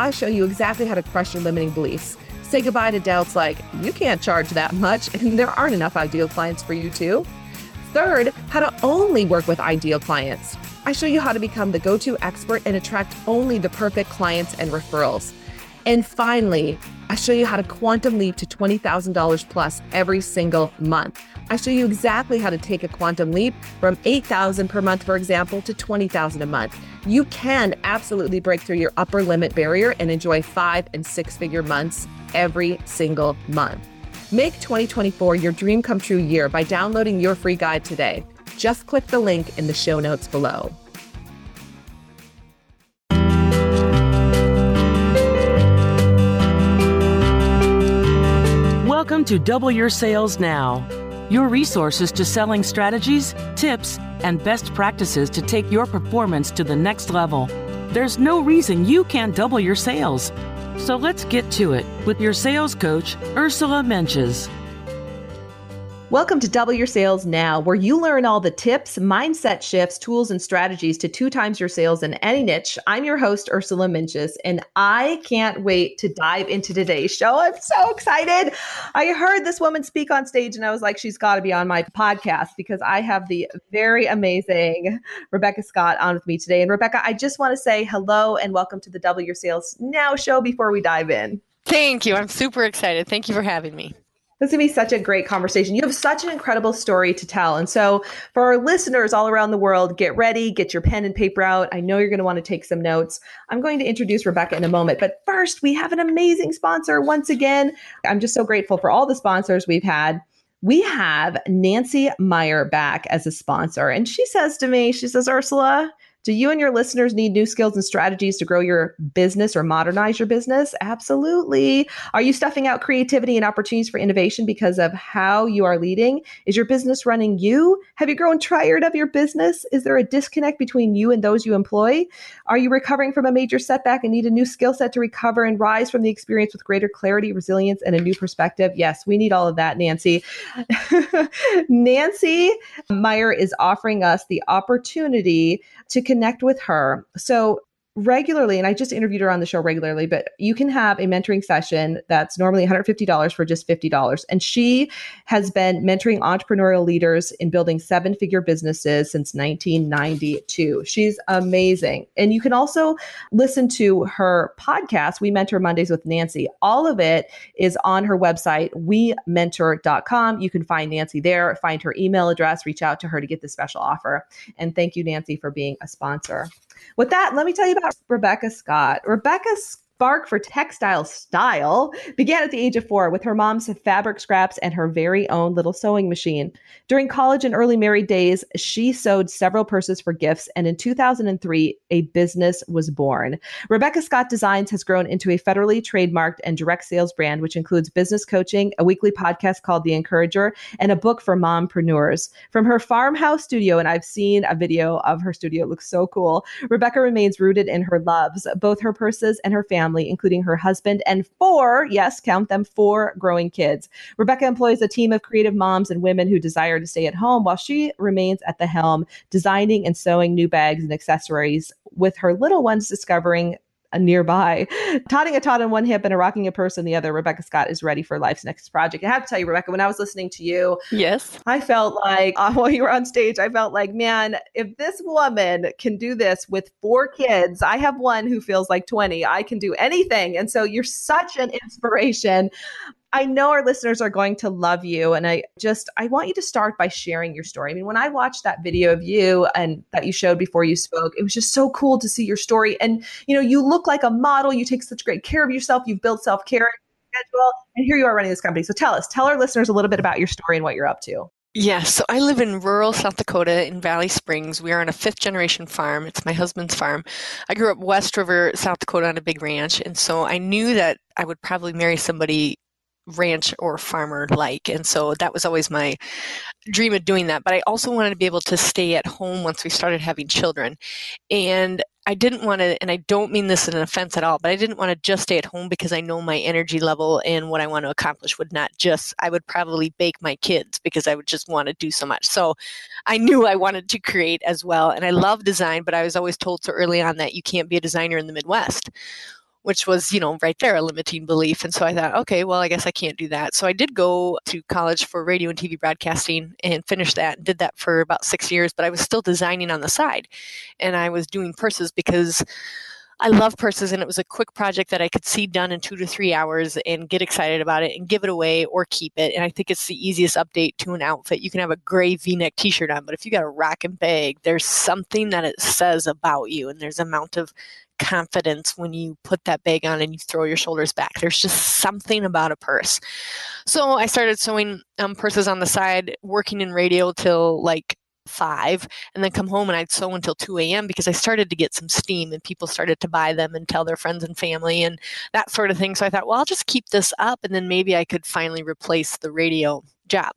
I show you exactly how to crush your limiting beliefs. Say goodbye to doubts like, you can't charge that much, and there aren't enough ideal clients for you too. Third, how to only work with ideal clients. I show you how to become the go to expert and attract only the perfect clients and referrals. And finally, I show you how to quantum leap to $20,000 plus every single month. I show you exactly how to take a quantum leap from 8,000 per month, for example, to 20,000 a month. You can absolutely break through your upper limit barrier and enjoy five and six figure months every single month. Make 2024 your dream come true year by downloading your free guide today. Just click the link in the show notes below. Welcome to Double Your Sales Now, your resources to selling strategies, tips, and best practices to take your performance to the next level. There's no reason you can't double your sales. So let's get to it with your sales coach, Ursula Mentjes. Welcome to Double Your Sales Now, where you learn all the tips, mindset shifts, tools, and strategies to two times your sales in any niche. I'm your host, Ursula Mentjes, and I can't wait to dive into today's show. I'm so excited. I heard this woman speak on stage, and I was like, she's got to be on my podcast because I have the very amazing Rebecca Scott on with me today. And Rebecca, I just want to say hello and welcome to the Double Your Sales Now show before we dive in. Thank you. I'm super excited. Thank you for having me. This is going to be such a great conversation. You have such an incredible story to tell. And so, for our listeners all around the world, get ready, get your pen and paper out. I know you're going to want to take some notes. I'm going to introduce Rebecca in a moment. But first, we have an amazing sponsor once again. I'm just so grateful for all the sponsors we've had. We have Nancy Meyer back as a sponsor. And she says to me, she says, Ursula, do you and your listeners need new skills and strategies to grow your business or modernize your business? Absolutely. Are you stuffing out creativity and opportunities for innovation because of how you are leading? Is your business running you? Have you grown tired of your business? Is there a disconnect between you and those you employ? Are you recovering from a major setback and need a new skill set to recover and rise from the experience with greater clarity, resilience, and a new perspective? Yes, we need all of that, Nancy. Nancy Meyer is offering us the opportunity to connect with her. So regularly, and I just interviewed her on the show regularly, but you can have a mentoring session that's normally $150 for just $50. And she has been mentoring entrepreneurial leaders in building seven figure businesses since 1992. She's amazing. And you can also listen to her podcast, We Mentor Mondays with Nancy. All of it is on her website, wementor.com. You can find Nancy there, find her email address, reach out to her to get the special offer. And thank you, Nancy, for being a sponsor. With that, let me tell you about Rebecca Scott. Rebecca spark for textile style began at the age of four with her mom's fabric scraps and her very own little sewing machine. During college and early married days, she sewed several purses for gifts, and in 2003, a business was born. Rebecca Scott Designs has grown into a federally trademarked and direct sales brand, which includes business coaching, a weekly podcast called The Encourager, and a book for mompreneurs. From her farmhouse studio, and I've seen a video of her studio, it looks so cool. Rebecca remains rooted in her loves, both her purses and her family family, including her husband and four, yes, count them, four growing kids. Rebecca employs a team of creative moms and women who desire to stay at home while she remains at the helm, designing and sewing new bags and accessories, with her little ones discovering nearby. Totting a tot on one hip and a rocking a purse on the other, Rebecca Scott is ready for life's next project. I have to tell you, Rebecca, when I was listening to you, yes, I felt like uh, while you were on stage, I felt like, man, if this woman can do this with four kids, I have one who feels like 20, I can do anything. And so you're such an inspiration. I know our listeners are going to love you. And I just, I want you to start by sharing your story. I mean, when I watched that video of you and that you showed before you spoke, it was just so cool to see your story. And, you know, you look like a model. You take such great care of yourself. You've built self care schedule. And here you are running this company. So tell us, tell our listeners a little bit about your story and what you're up to. Yes, so I live in rural South Dakota in Valley Springs. We are on a fifth generation farm. It's my husband's farm. I grew up West River, South Dakota on a big ranch, and so I knew that I would probably marry somebody ranch or farmer like. And so that was always my dream of doing that. But I also wanted to be able to stay at home once we started having children. And I didn't want to, and I don't mean this in an offense at all, but I didn't want to just stay at home because I know my energy level and what I want to accomplish would not just, I would probably bake my kids because I would just want to do so much. So I knew I wanted to create as well. And I love design, but I was always told so early on that you can't be a designer in the Midwest which was, you know, right there a limiting belief. And so I thought, okay, well, I guess I can't do that. So I did go to college for radio and TV broadcasting and finished that and did that for about six years, but I was still designing on the side. And I was doing purses because I love purses and it was a quick project that I could see done in two to three hours and get excited about it and give it away or keep it. And I think it's the easiest update to an outfit. You can have a gray v neck t shirt on, but if you got a rockin' bag, there's something that it says about you and there's amount of confidence when you put that bag on and you throw your shoulders back. There's just something about a purse. So I started sewing um, purses on the side, working in radio till like five and then come home and I'd sew until 2 a.m. because I started to get some steam and people started to buy them and tell their friends and family and that sort of thing. So I thought, well, I'll just keep this up and then maybe I could finally replace the radio job.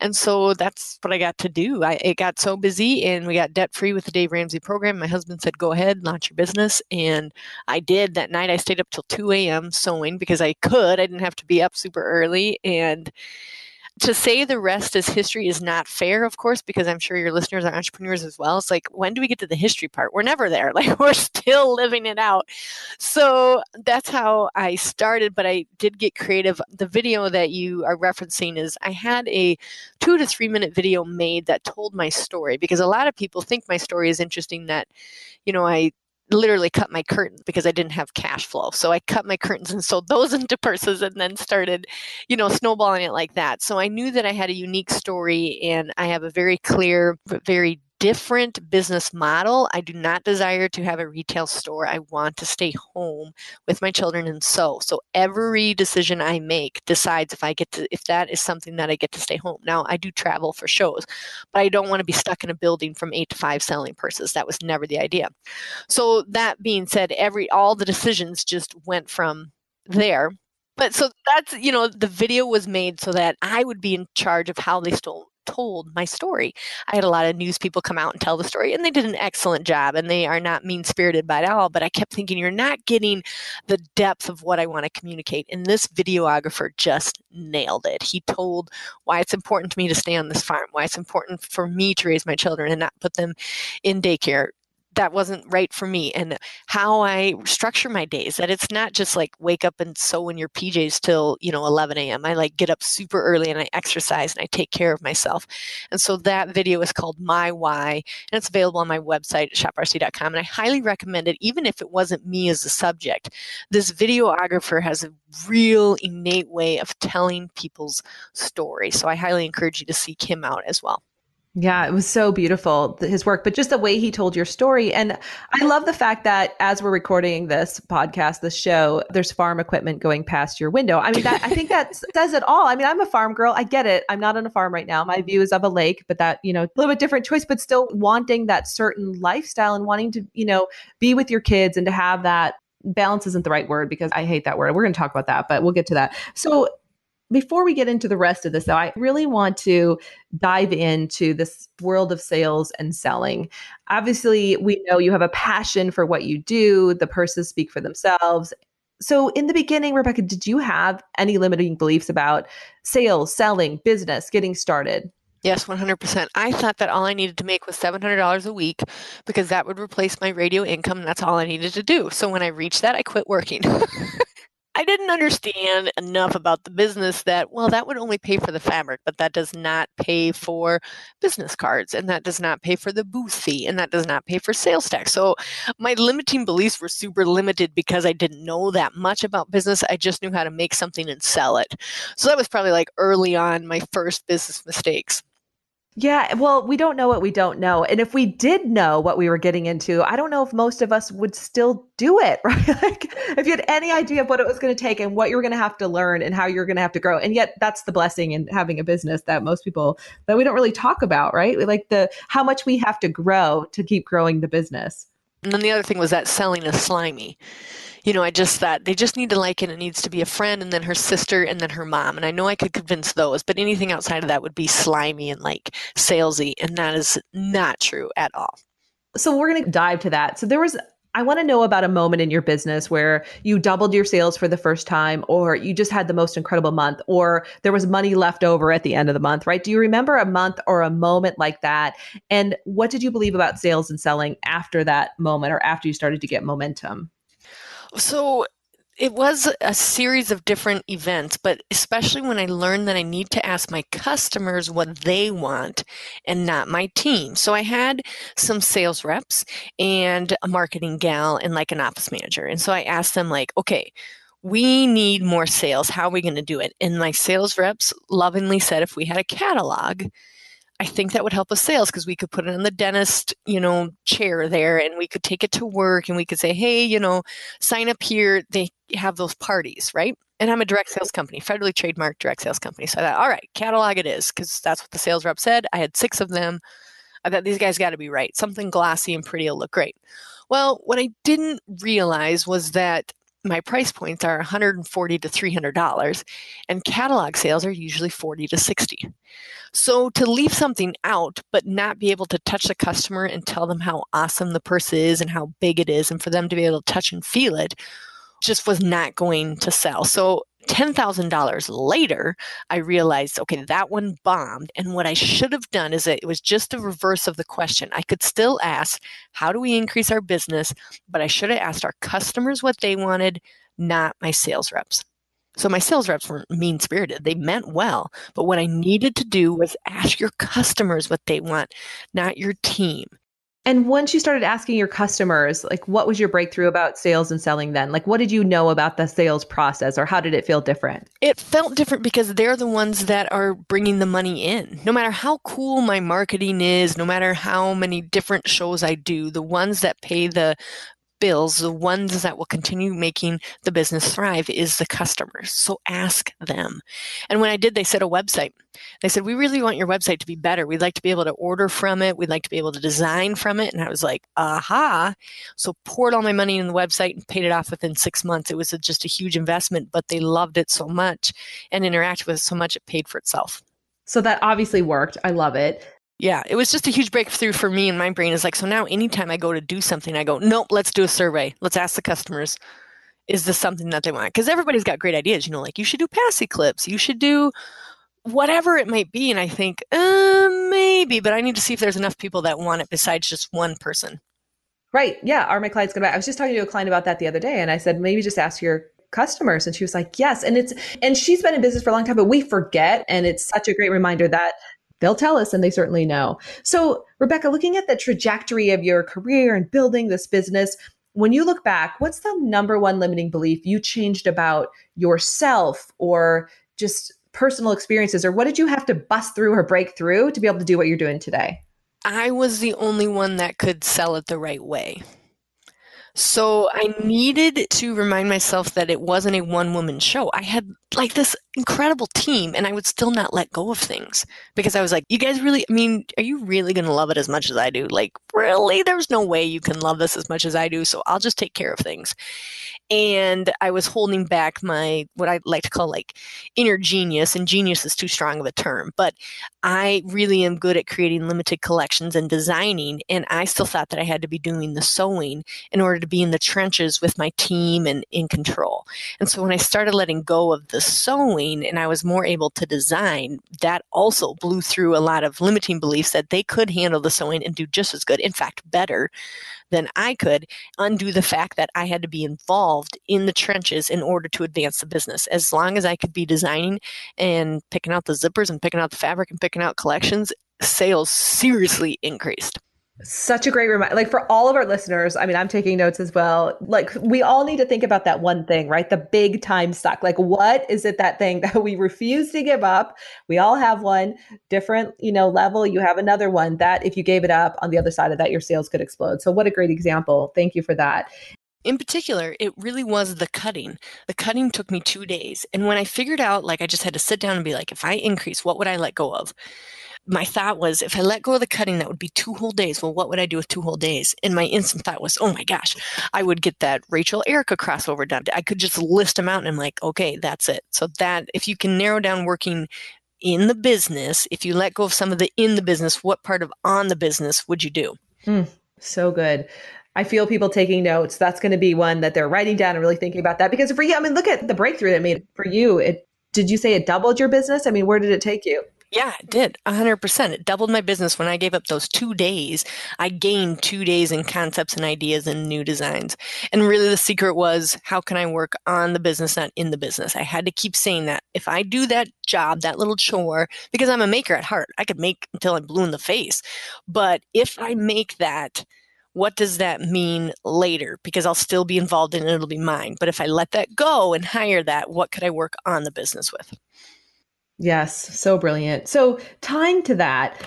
And so that's what I got to do. I, it got so busy and we got debt free with the Dave Ramsey program. My husband said, go ahead, launch your business. And I did. That night I stayed up till 2 a.m. sewing because I could. I didn't have to be up super early. And to say the rest is history is not fair, of course, because I'm sure your listeners are entrepreneurs as well. It's like, when do we get to the history part? We're never there. Like, we're still living it out. So that's how I started, but I did get creative. The video that you are referencing is I had a two to three minute video made that told my story because a lot of people think my story is interesting that, you know, I literally cut my curtains because I didn't have cash flow. So I cut my curtains and sold those into purses and then started, you know, snowballing it like that. So I knew that I had a unique story and I have a very clear, very different business model. I do not desire to have a retail store. I want to stay home with my children and sew. So every decision I make decides if I get to if that is something that I get to stay home. Now I do travel for shows, but I don't want to be stuck in a building from 8 to 5 selling purses. That was never the idea. So that being said, every all the decisions just went from there but so that's you know the video was made so that i would be in charge of how they stole told my story. I had a lot of news people come out and tell the story, and they did an excellent job, and they are not mean spirited by all. But I kept thinking, you're not getting the depth of what I want to communicate. And this videographer just nailed it. He told why it's important to me to stay on this farm, why it's important for me to raise my children and not put them in daycare that wasn't right for me and how I structure my days that it's not just like wake up and sew in your PJs till you know 11 a.m. I like get up super early and I exercise and I take care of myself. And so that video is called my why and it's available on my website shoprsd.com and I highly recommend it even if it wasn't me as the subject. This videographer has a real innate way of telling people's story so I highly encourage you to seek him out as well yeah, it was so beautiful, his work, but just the way he told your story. And I love the fact that as we're recording this podcast, this show, there's farm equipment going past your window. I mean, that, I think that says it all. I mean, I'm a farm girl. I get it. I'm not on a farm right now. My view is of a lake, but that, you know, a little bit different choice, but still wanting that certain lifestyle and wanting to, you know, be with your kids and to have that balance isn't the right word because I hate that word. We're going to talk about that, but we'll get to that. So before we get into the rest of this, though, I really want to dive into this world of sales and selling. Obviously, we know you have a passion for what you do, the purses speak for themselves. So, in the beginning, Rebecca, did you have any limiting beliefs about sales, selling, business, getting started? Yes, 100%. I thought that all I needed to make was $700 a week because that would replace my radio income. That's all I needed to do. So when I reached that, I quit working. I didn't understand enough about the business that, well, that would only pay for the fabric, but that does not pay for business cards, and that does not pay for the booth fee, and that does not pay for sales tax. So my limiting beliefs were super limited because I didn't know that much about business. I just knew how to make something and sell it. So that was probably like early on my first business mistakes. Yeah, well, we don't know what we don't know. And if we did know what we were getting into, I don't know if most of us would still do it, right? like if you had any idea of what it was going to take and what you were going to have to learn and how you're going to have to grow. And yet that's the blessing in having a business that most people that we don't really talk about, right? Like the how much we have to grow to keep growing the business. And then the other thing was that selling is slimy you know, I just thought they just need to like it. It needs to be a friend and then her sister and then her mom. And I know I could convince those, but anything outside of that would be slimy and like salesy. And that is not true at all. So we're going to dive to that. So there was I want to know about a moment in your business where you doubled your sales for the first time, or you just had the most incredible month, or there was money left over at the end of the month, right? Do you remember a month or a moment like that? And what did you believe about sales and selling after that moment or after you started to get momentum? So it was a series of different events, but especially when I learned that I need to ask my customers what they want and not my team. So I had some sales reps and a marketing gal and like an office manager. And so I asked them like, okay, we need more sales. How are we going to do it? And my sales reps lovingly said if we had a catalog, I think that would help with sales because we could put it in the dentist, you know, chair there and we could take it to work and we could say, hey, you know, sign up here. They have those parties, right? And I'm a direct mm-hmm. sales company, federally trademarked direct sales company. So I thought, all right, catalog it is because that's what the sales rep said. I had six of them. I thought these guys got to be right. Something glossy and pretty will look great. Well, what I didn't realize was that my price points are 140 to 300 dollars and catalog sales are usually 40 to 60 so to leave something out but not be able to touch the customer and tell them how awesome the purse is and how big it is and for them to be able to touch and feel it just was not going to sell. So $10,000 later, I realized, okay, that one bombed. And what I should have done is it was just the reverse of the question. I could still ask, how do we increase our business? But I should have asked our customers what they wanted, not my sales reps. So my sales reps weren't mean spirited. They meant well. But what I needed to do was ask your customers what they want, not your team. And once you started asking your customers, like what was your breakthrough about sales and selling then? Like what did you know about the sales process or how did it feel different? It felt different because they're the ones that are bringing the money in. No matter how cool my marketing is, no matter how many different shows I do, the ones that pay the bills, the ones that will continue making the business thrive is the customers. So ask them. And when I did, they said a website. They said, We really want your website to be better. We'd like to be able to order from it. We'd like to be able to design from it. And I was like, Aha. So poured all my money in the website and paid it off within six months. It was just a huge investment, but they loved it so much and interacted with it so much, it paid for itself. So that obviously worked. I love it yeah, it was just a huge breakthrough for me and my brain is like, so now anytime I go to do something, I go, nope, let's do a survey. Let's ask the customers, is this something that they want? Because everybody's got great ideas, you know, like you should do passy clips, you should do whatever it might be. And I think, uh, maybe, but I need to see if there's enough people that want it besides just one person. Right. Yeah. Are my clients going to I was just talking to a client about that the other day and I said, maybe just ask your customers. And she was like, yes. And it's, and she's been in business for a long time, but we forget. And it's such a great reminder that they'll tell us and they certainly know. So, Rebecca, looking at the trajectory of your career and building this business, when you look back, what's the number one limiting belief you changed about yourself or just personal experiences? Or what did you have to bust through or break through to be able to do what you're doing today? I was the only one that could sell it the right way. So I needed to remind myself that it wasn't a one woman show. I had like this incredible team and I would still not let go of things because I was like, you guys really, I mean, are you really going to love it as much as I do? Like, really? There's no way you can love this as much as I do. So I'll just take care of things and I was holding back my what I like to call like inner genius, and genius is too strong of a term, but I really am good at creating limited collections and designing, and I still thought that I had to be doing the sewing in order to be in the trenches with my team and in control. And so when I started letting go of the sewing and I was more able to design, that also blew through a lot of limiting beliefs that they could handle the sewing and do just as good, in fact, better than I could undo the fact that I had to be involved in the trenches in order to advance the business. As long as I could be designing and picking out the zippers and picking out the fabric and picking out collections, sales seriously increased. Such a great reminder. Like for all of our listeners, I mean, I'm taking notes as well. Like we all need to think about that one thing, right? The big time suck. Like what is it that thing that we refuse to give up? We all have one different, you know, level. You have another one that if you gave it up on the other side of that, your sales could explode. So what a great example. Thank you for that. In particular, it really was the cutting. The cutting took me two days. And when I figured out, like, I just had to sit down and be like, if I increase, what would I let go of? My thought was if I let go of the cutting, that would be two whole days. Well, what would I do with two whole days? And my instant thought was, oh my gosh, I would get that Rachel Erica crossover done. I could just list them out and I'm like, okay, that's it. So that if you can narrow down working in the business, if you let go of some of the in the business, what part of on the business would you do? Mm, so good. I feel people taking notes. That's going to be one that they're writing down and really thinking about that. Because for you, I mean, look at the breakthrough that made for you. It did you say it doubled your business? I mean, where did it take you? Yeah, it did. 100%. It doubled my business when I gave up those two days. I gained two days in concepts and ideas and new designs. And really, the secret was how can I work on the business, not in the business? I had to keep saying that. If I do that job, that little chore, because I'm a maker at heart, I could make until I'm blue in the face. But if I make that, what does that mean later? Because I'll still be involved in it, it'll be mine. But if I let that go and hire that, what could I work on the business with? Yes, so brilliant. So, tying to that,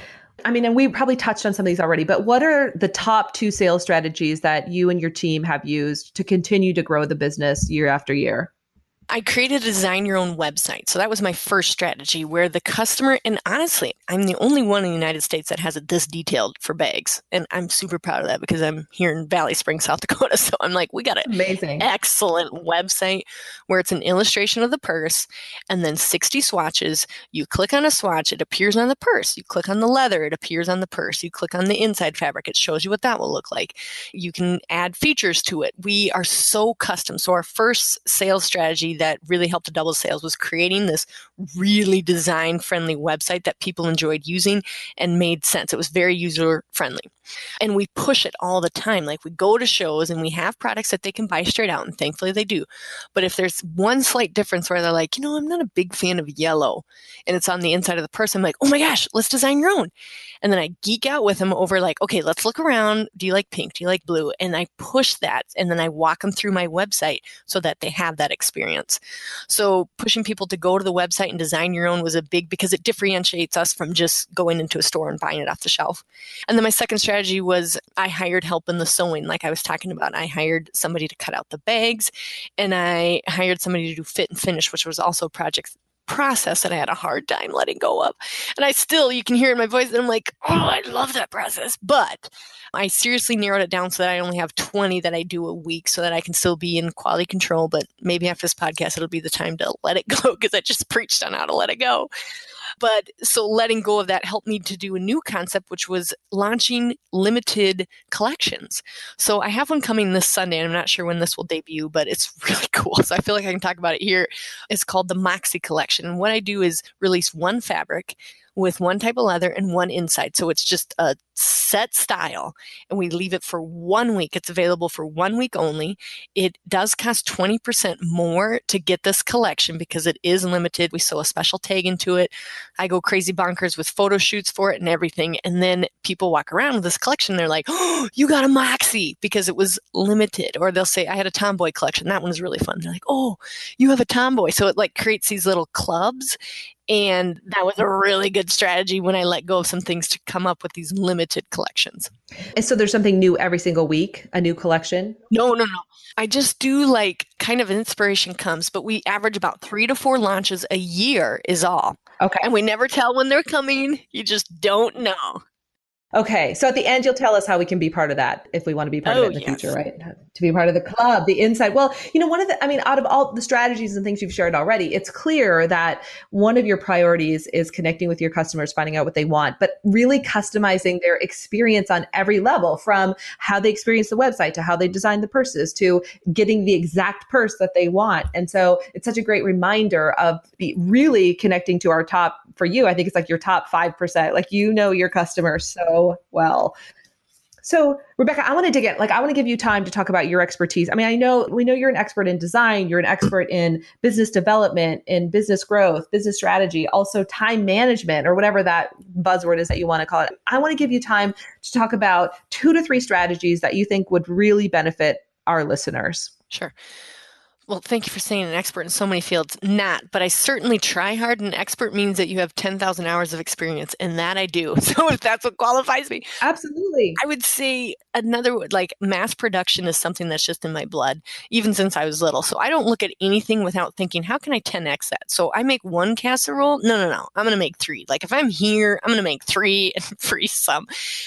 I mean, and we probably touched on some of these already, but what are the top two sales strategies that you and your team have used to continue to grow the business year after year? I created a design your own website. So that was my first strategy where the customer, and honestly, I'm the only one in the United States that has it this detailed for bags. And I'm super proud of that because I'm here in Valley Springs, South Dakota. So I'm like, we got an amazing, excellent website where it's an illustration of the purse and then 60 swatches. You click on a swatch, it appears on the purse. You click on the leather, it appears on the purse. You click on the inside fabric, it shows you what that will look like. You can add features to it. We are so custom. So our first sales strategy that really helped to double sales was creating this really design friendly website that people enjoyed using and made sense. It was very user friendly. And we push it all the time. Like we go to shows and we have products that they can buy straight out, and thankfully they do. But if there's one slight difference where they're like, you know, I'm not a big fan of yellow, and it's on the inside of the purse, I'm like, oh my gosh, let's design your own. And then I geek out with them over like, okay, let's look around. Do you like pink? Do you like blue? And I push that, and then I walk them through my website so that they have that experience. So pushing people to go to the website and design your own was a big because it differentiates us from just going into a store and buying it off the shelf. And then my second strategy strategy was I hired help in the sewing, like I was talking about. I hired somebody to cut out the bags and I hired somebody to do fit and finish, which was also a project process that I had a hard time letting go of. And I still, you can hear in my voice that I'm like, oh, I love that process. But I seriously narrowed it down so that I only have 20 that I do a week so that I can still be in quality control. But maybe after this podcast, it'll be the time to let it go because I just preached on how to let it go. But so letting go of that helped me to do a new concept, which was launching limited collections. So I have one coming this Sunday, and I'm not sure when this will debut, but it's really cool. So I feel like I can talk about it here. It's called the Moxie Collection. And what I do is release one fabric with one type of leather and one inside. So it's just a set style and we leave it for one week. It's available for one week only. It does cost 20% more to get this collection because it is limited. We sew a special tag into it. I go crazy bonkers with photo shoots for it and everything. And then people walk around with this collection. They're like, oh, you got a Moxie because it was limited. Or they'll say, I had a Tomboy collection. That one was really fun. They're like, oh, you have a Tomboy. So it like creates these little clubs and that was a really good strategy when I let go of some things to come up with these limited collections. And so there's something new every single week, a new collection? No, no, no. I just do like kind of inspiration comes, but we average about three to four launches a year, is all. Okay. And we never tell when they're coming. You just don't know. Okay. So at the end, you'll tell us how we can be part of that if we want to be part oh, of it in the yes. future, right? To be part of the club, the inside. Well, you know, one of the, I mean, out of all the strategies and things you've shared already, it's clear that one of your priorities is connecting with your customers, finding out what they want, but really customizing their experience on every level from how they experience the website to how they design the purses to getting the exact purse that they want. And so it's such a great reminder of really connecting to our top, for you, I think it's like your top 5%. Like, you know, your customers so well. So, Rebecca, I want to dig in. Like, I want to give you time to talk about your expertise. I mean, I know we know you're an expert in design, you're an expert in business development, in business growth, business strategy, also time management, or whatever that buzzword is that you want to call it. I want to give you time to talk about two to three strategies that you think would really benefit our listeners. Sure well, thank you for saying an expert in so many fields. Not, but I certainly try hard. An expert means that you have 10,000 hours of experience, and that I do. So if that's what qualifies me. Absolutely. I would say another, like mass production is something that's just in my blood, even since I was little. So I don't look at anything without thinking, how can I 10x that? So I make one casserole. No, no, no. I'm going to make three. Like if I'm here, I'm going to make three and freeze some.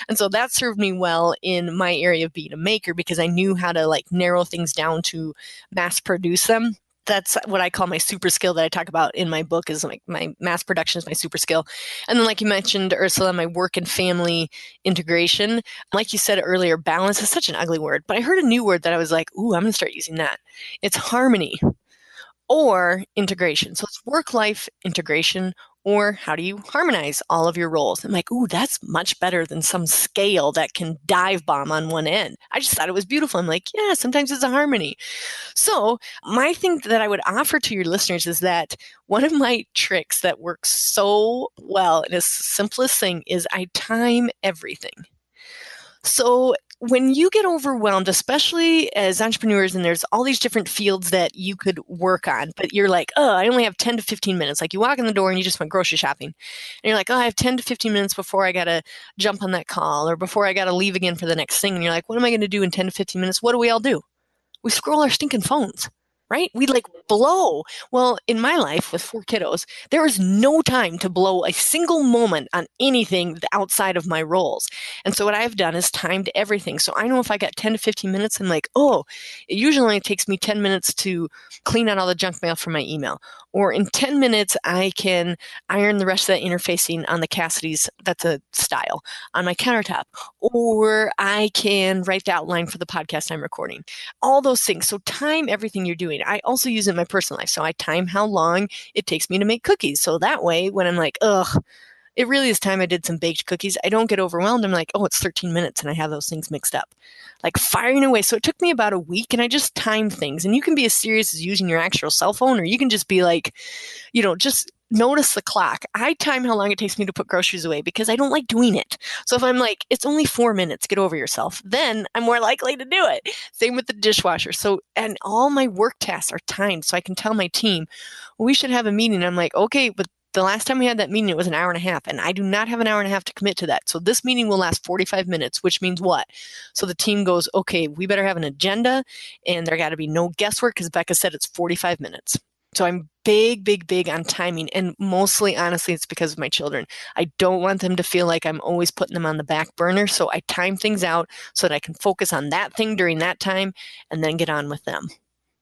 And so that served me well in my area of being a maker because I knew how to like narrow things down to mass produce produce them that's what I call my super skill that I talk about in my book is like my mass production is my super skill. And then like you mentioned, Ursula, my work and family integration. Like you said earlier, balance is such an ugly word, but I heard a new word that I was like, ooh, I'm gonna start using that. It's harmony or integration. So it's work life integration or how do you harmonize all of your roles? I'm like, ooh, that's much better than some scale that can dive bomb on one end. I just thought it was beautiful. I'm like, yeah, sometimes it's a harmony. So, my thing that I would offer to your listeners is that one of my tricks that works so well and is the simplest thing is I time everything. So when you get overwhelmed, especially as entrepreneurs, and there's all these different fields that you could work on, but you're like, oh, I only have 10 to 15 minutes. Like you walk in the door and you just went grocery shopping. And you're like, oh, I have 10 to 15 minutes before I got to jump on that call or before I got to leave again for the next thing. And you're like, what am I going to do in 10 to 15 minutes? What do we all do? We scroll our stinking phones right? We like blow. Well, in my life with four kiddos, there is no time to blow a single moment on anything outside of my roles. And so what I've done is timed everything. So I know if I got 10 to 15 minutes, I'm like, oh, it usually only takes me 10 minutes to clean out all the junk mail from my email. Or in 10 minutes, I can iron the rest of that interfacing on the Cassidy's, that's a style, on my countertop. Or I can write the outline for the podcast I'm recording. All those things. So time everything you're doing. I also use it in my personal life. So I time how long it takes me to make cookies. So that way, when I'm like, ugh, it really is time I did some baked cookies. I don't get overwhelmed. I'm like, oh, it's 13 minutes and I have those things mixed up. Like firing away. So it took me about a week and I just timed things. And you can be as serious as using your actual cell phone, or you can just be like, you know, just notice the clock. I time how long it takes me to put groceries away because I don't like doing it. So if I'm like, it's only four minutes, get over yourself, then I'm more likely to do it. Same with the dishwasher. So, and all my work tasks are timed. So I can tell my team, we should have a meeting. I'm like, okay, but the last time we had that meeting, it was an hour and a half, and I do not have an hour and a half to commit to that. So this meeting will last 45 minutes, which means what? So the team goes, okay, we better have an agenda, and there got to be no guesswork because Becca said it's 45 minutes. So I'm big, big, big on timing. And mostly, honestly, it's because of my children. I don't want them to feel like I'm always putting them on the back burner. So I time things out so that I can focus on that thing during that time and then get on with them.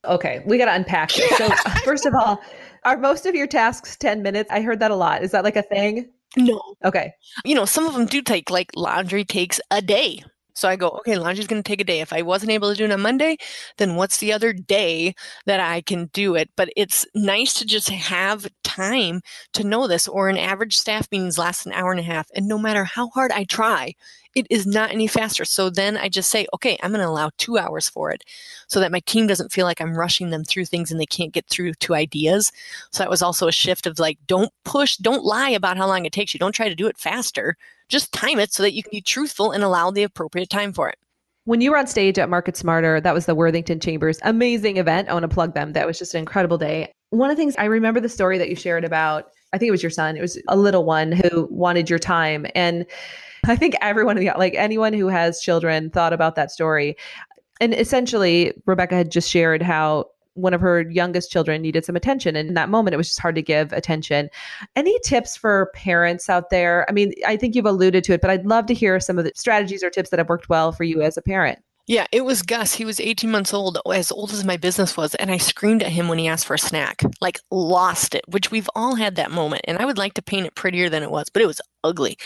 Okay, we got to unpack this. So, first of all, are most of your tasks 10 minutes? I heard that a lot. Is that like a thing? No. Okay. You know, some of them do take like laundry takes a day. So I go, okay, laundry's going to take a day. If I wasn't able to do it on Monday, then what's the other day that I can do it? But it's nice to just have time to know this. Or an average staff meetings last an hour and a half. And no matter how hard I try, it is not any faster. So then I just say, okay, I'm going to allow two hours for it so that my team doesn't feel like I'm rushing them through things and they can't get through to ideas. So that was also a shift of like, don't push, don't lie about how long it takes you. Don't try to do it faster. Just time it so that you can be truthful and allow the appropriate time for it. When you were on stage at Market Smarter, that was the Worthington Chambers amazing event. I want to plug them. That was just an incredible day. One of the things I remember the story that you shared about, I think it was your son, it was a little one who wanted your time. And I think everyone, like anyone who has children, thought about that story. And essentially, Rebecca had just shared how one of her youngest children needed some attention. And in that moment, it was just hard to give attention. Any tips for parents out there? I mean, I think you've alluded to it, but I'd love to hear some of the strategies or tips that have worked well for you as a parent. Yeah, it was Gus. He was 18 months old, as old as my business was, and I screamed at him when he asked for a snack. Like, lost it, which we've all had that moment. And I would like to paint it prettier than it was, but it was ugly.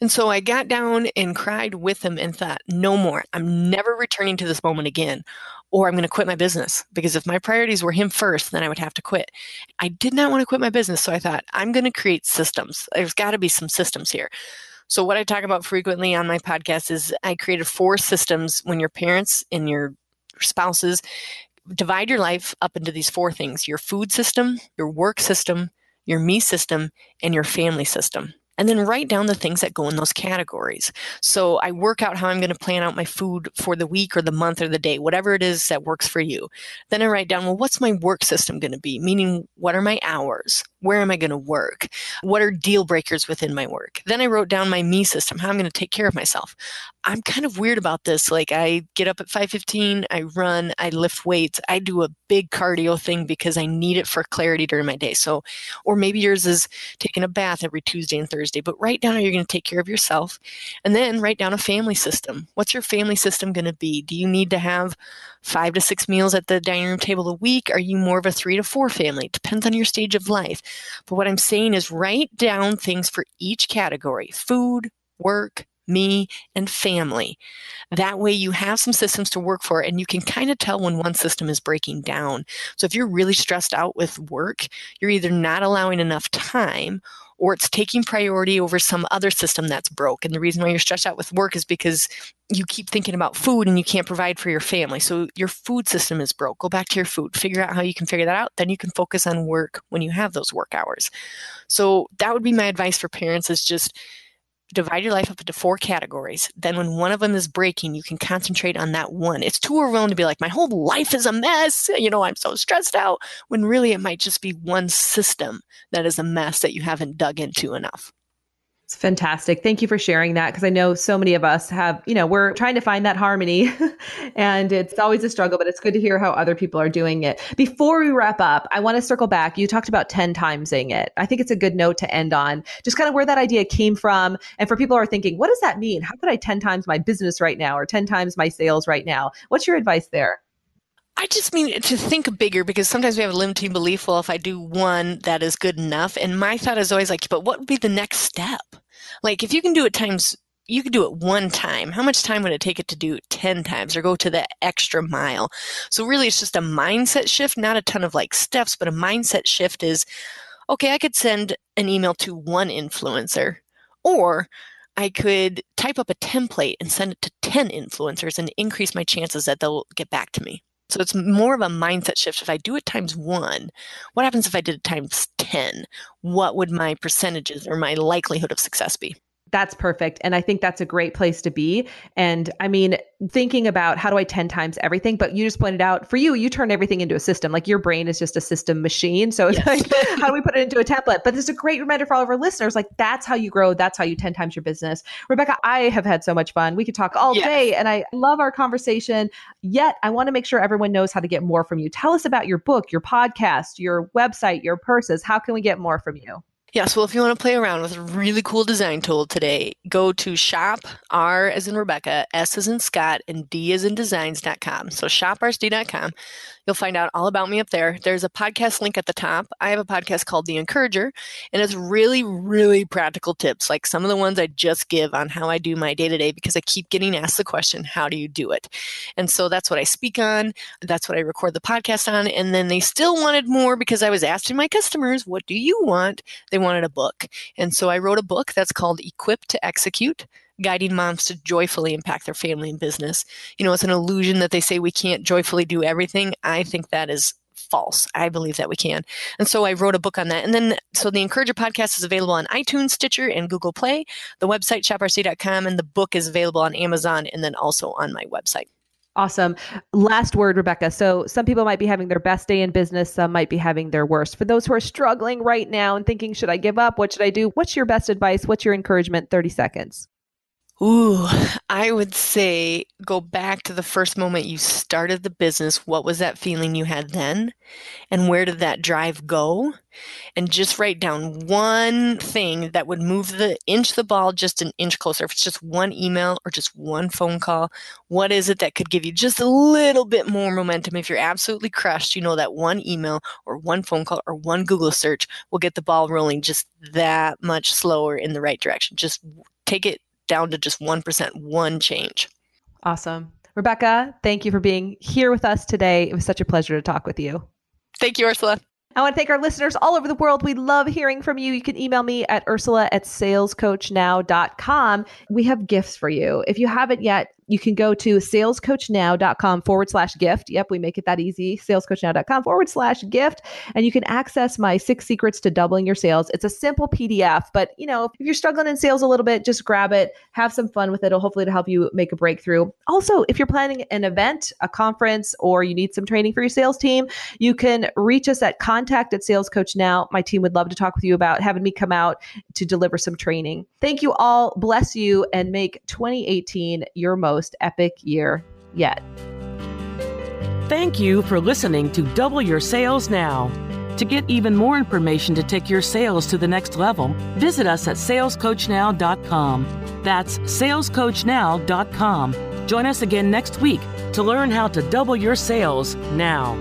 And so I got down and cried with him and thought, no more. I'm never returning to this moment again or I'm going to quit my business because if my priorities were him first, then I would have to quit. I did not want to quit my business. So I thought, I'm going to create systems. There's got to be some systems here. So, what I talk about frequently on my podcast is I created four systems when your parents and your spouses divide your life up into these four things your food system, your work system, your me system, and your family system and then write down the things that go in those categories. So I work out how I'm going to plan out my food for the week or the month or the day, whatever it is that works for you. Then I write down, well, what's my work system going to be? Meaning, what are my hours? Where am I going to work? What are deal breakers within my work? Then I wrote down my me system, how I'm going to take care of myself. I'm kind of weird about this. Like I get up at 5:15, I run, I lift weights, I do a big cardio thing because I need it for clarity during my day. So, or maybe yours is taking a bath every Tuesday and Thursday, but write down how you're going to take care of yourself and then write down a family system. What's your family system going to be? Do you need to have 5 to 6 meals at the dining room table a week? Are you more of a 3 to 4 family? Depends on your stage of life. But what I'm saying is write down things for each category. Food, work, me, and family. That way you have some systems to work for and you can kind of tell when one system is breaking down. So if you're really stressed out with work, you're either not allowing enough time or it's taking priority over some other system that's broke. And the reason why you're stressed out with work is because you keep thinking about food and you can't provide for your family. So your food system is broke. Go back to your food, figure out how you can figure that out. Then you can focus on work when you have those work hours. So that would be my advice for parents is just divide your life up into four categories. Then, when one of them is breaking, you can concentrate on that one. It's too overwhelming to be like, my whole life is a mess. You know, I'm so stressed out. When really it might just be one system that is a mess that you haven't dug into enough. It's fantastic. Thank you for sharing that because I know so many of us have, you know, we're trying to find that harmony and it's always a struggle, but it's good to hear how other people are doing it. Before we wrap up, I want to circle back. You talked about 10 times saying it. I think it's a good note to end on, just kind of where that idea came from. And for people who are thinking, what does that mean? How could I 10 times my business right now or 10 times my sales right now? What's your advice there? I just mean to think bigger because sometimes we have a limiting belief. Well, if I do one, that is good enough. And my thought is always like, but what would be the next step? Like, if you can do it times, you could do it one time. How much time would it take it to do it 10 times or go to the extra mile? So, really, it's just a mindset shift, not a ton of like steps, but a mindset shift is okay, I could send an email to one influencer or I could type up a template and send it to 10 influencers and increase my chances that they'll get back to me. So it's more of a mindset shift. If I do it times one, what happens if I did it times 10? What would my percentages or my likelihood of success be? That's perfect. And I think that's a great place to be. And I mean, thinking about how do I 10 times everything, but you just pointed out for you, you turn everything into a system. Like your brain is just a system machine. So yes. like, how do we put it into a template? But this is a great reminder for all of our listeners. Like that's how you grow. That's how you 10 times your business. Rebecca, I have had so much fun. We could talk all yes. day and I love our conversation. Yet I want to make sure everyone knows how to get more from you. Tell us about your book, your podcast, your website, your purses. How can we get more from you? Yes, well, if you want to play around with a really cool design tool today, go to shop R as in Rebecca, S as in Scott, and D as in designs.com. So shoprsd.com. You'll find out all about me up there. There's a podcast link at the top. I have a podcast called The Encourager, and it's really, really practical tips, like some of the ones I just give on how I do my day to day because I keep getting asked the question, how do you do it? And so that's what I speak on. That's what I record the podcast on. And then they still wanted more because I was asking my customers, what do you want? They wanted a book. And so I wrote a book that's called Equipped to Execute guiding moms to joyfully impact their family and business. You know, it's an illusion that they say we can't joyfully do everything. I think that is false. I believe that we can. And so I wrote a book on that. And then, so the Encourager podcast is available on iTunes, Stitcher, and Google Play. The website, shoprsd.com, and the book is available on Amazon and then also on my website. Awesome. Last word, Rebecca. So, some people might be having their best day in business, some might be having their worst. For those who are struggling right now and thinking, should I give up? What should I do? What's your best advice? What's your encouragement? 30 seconds. Ooh, I would say go back to the first moment you started the business. What was that feeling you had then? And where did that drive go? And just write down one thing that would move the inch the ball just an inch closer. If it's just one email or just one phone call, what is it that could give you just a little bit more momentum? If you're absolutely crushed, you know that one email or one phone call or one Google search will get the ball rolling just that much slower in the right direction. Just take it down to just 1%, one change. Awesome. Rebecca, thank you for being here with us today. It was such a pleasure to talk with you. Thank you, Ursula. I want to thank our listeners all over the world. We love hearing from you. You can email me at ursula at salescoachnow.com. We have gifts for you. If you haven't yet, you can go to salescoachnow.com forward slash gift. Yep, we make it that easy. Salescoachnow.com forward slash gift. And you can access my six secrets to doubling your sales. It's a simple PDF, but you know, if you're struggling in sales a little bit, just grab it, have some fun with it. It'll hopefully to help you make a breakthrough. Also, if you're planning an event, a conference, or you need some training for your sales team, you can reach us at contact at Sales Coach Now. My team would love to talk with you about having me come out to deliver some training. Thank you all. Bless you and make 2018 your most most epic year yet. Thank you for listening to Double Your Sales Now. To get even more information to take your sales to the next level, visit us at salescoachnow.com. That's salescoachnow.com. Join us again next week to learn how to double your sales now.